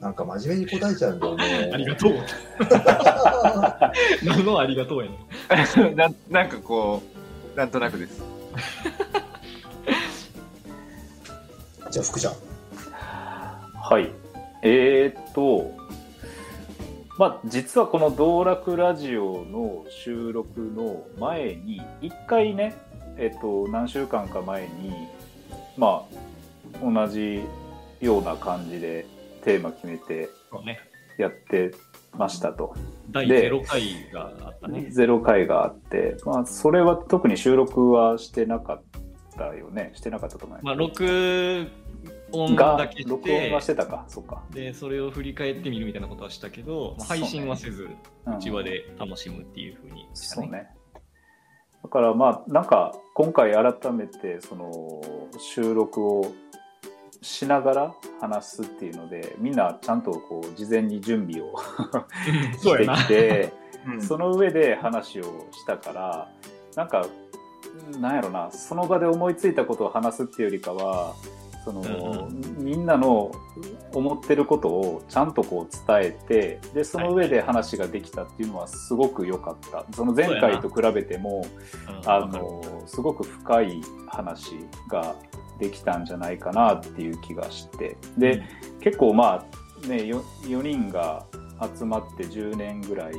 なんか真面目に答えちゃうんだよねありがとう。[laughs] 何のありがとうやね。[laughs] ななんかこう、なんとなくです。じゃあ福ちゃんはい。えー、っと、まあ、実はこの道楽ラジオの収録の前に、一回ね、えっと、何週間か前に、まあ、同じような感じでテーマ決めて。やってましたと。第で0回があったね。ゼロ回があって、まあ、それは特に収録はしてなかったよね。してなかったと思いまあ、ます。録音がだけし録音はてしてたか、そっか。で、それを振り返ってみるみたいなことはしたけど、まあ、配信はせず、うちわで楽しむっていうふうにしたそうね。だからまあなんか今回改めてその収録をしながら話すっていうのでみんなちゃんとこう事前に準備を [laughs] して。きてうんその上で話をしたからなんかなんやろなその場で思いついたことを話すっていうよりかはその、みんなの思ってることをちゃんとこう伝えてでその上で話ができたっていうのはすごく良かった。その前回と比べてもあのすごく深い話ができたんじゃないかなっていう気がして。で、結構まあね 4, 4人が集まって10年ぐらい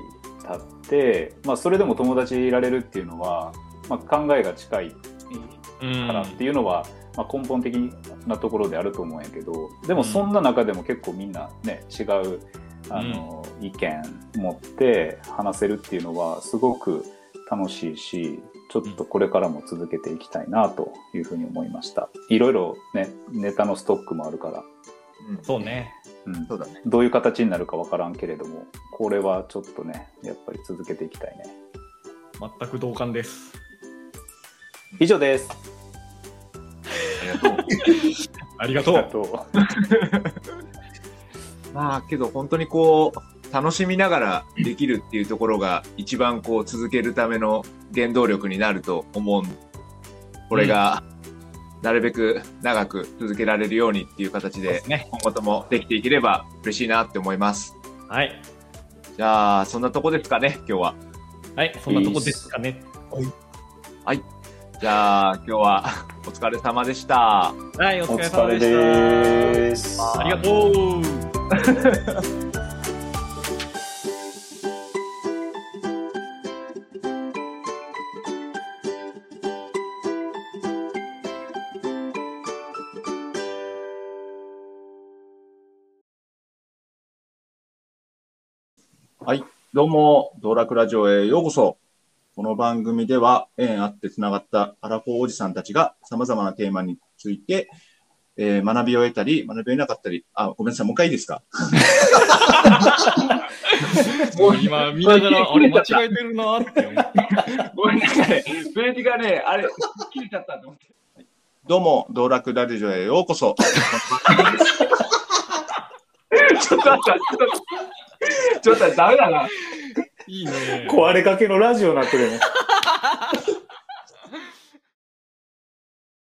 経って、まあ、それでも友達でいられるっていうのは、まあ、考えが近いうんからっていうのは、まあ、根本的なところであると思うんやけどでもそんな中でも結構みんなね違うあの、意見持って話せるっていうのはすごく楽しいしちょっとこれからも続けていきたいなというふうに思いました。いろいろねネタのストックもあるから、うん。そうね。うん、そうだね。どういう形になるかわからんけれどもこれはちょっとねやっぱり続けていきたいね。全く同感です。以上です [laughs] ありがとう。ありがとう。と [laughs] まあけど本当にこう楽しみながらできるっていうところが一番こう続けるための原動力になると思う。これがなるべく長く続けられるようにっていう形でね。今後ともできていければ嬉しいなって思います。はい。じゃあそんなとこですかね今日は。はい、そんなとこですかね。じゃあ今日はお疲れ様でした。はい、おお疲れ様でしですた。ありがとう。どうも、道楽ラジオへようこそ。この番組では、縁あってつながったアラフォーおじさんたちが様々なテーマについて、えー学びを得たり、学びを得なかったり、あ、ごめんなさい、もう一回いいですか？[laughs] もう今見ながら、あれ間違えてるなって思って。ごめんなさい。ページがね、あれ、切れちゃったと思って。どうも、道楽ラジオへようこそ。[laughs] ちょっと待って、ちょっと、ちょっとダメだな。いいね。壊れかけのラジオになってるよね。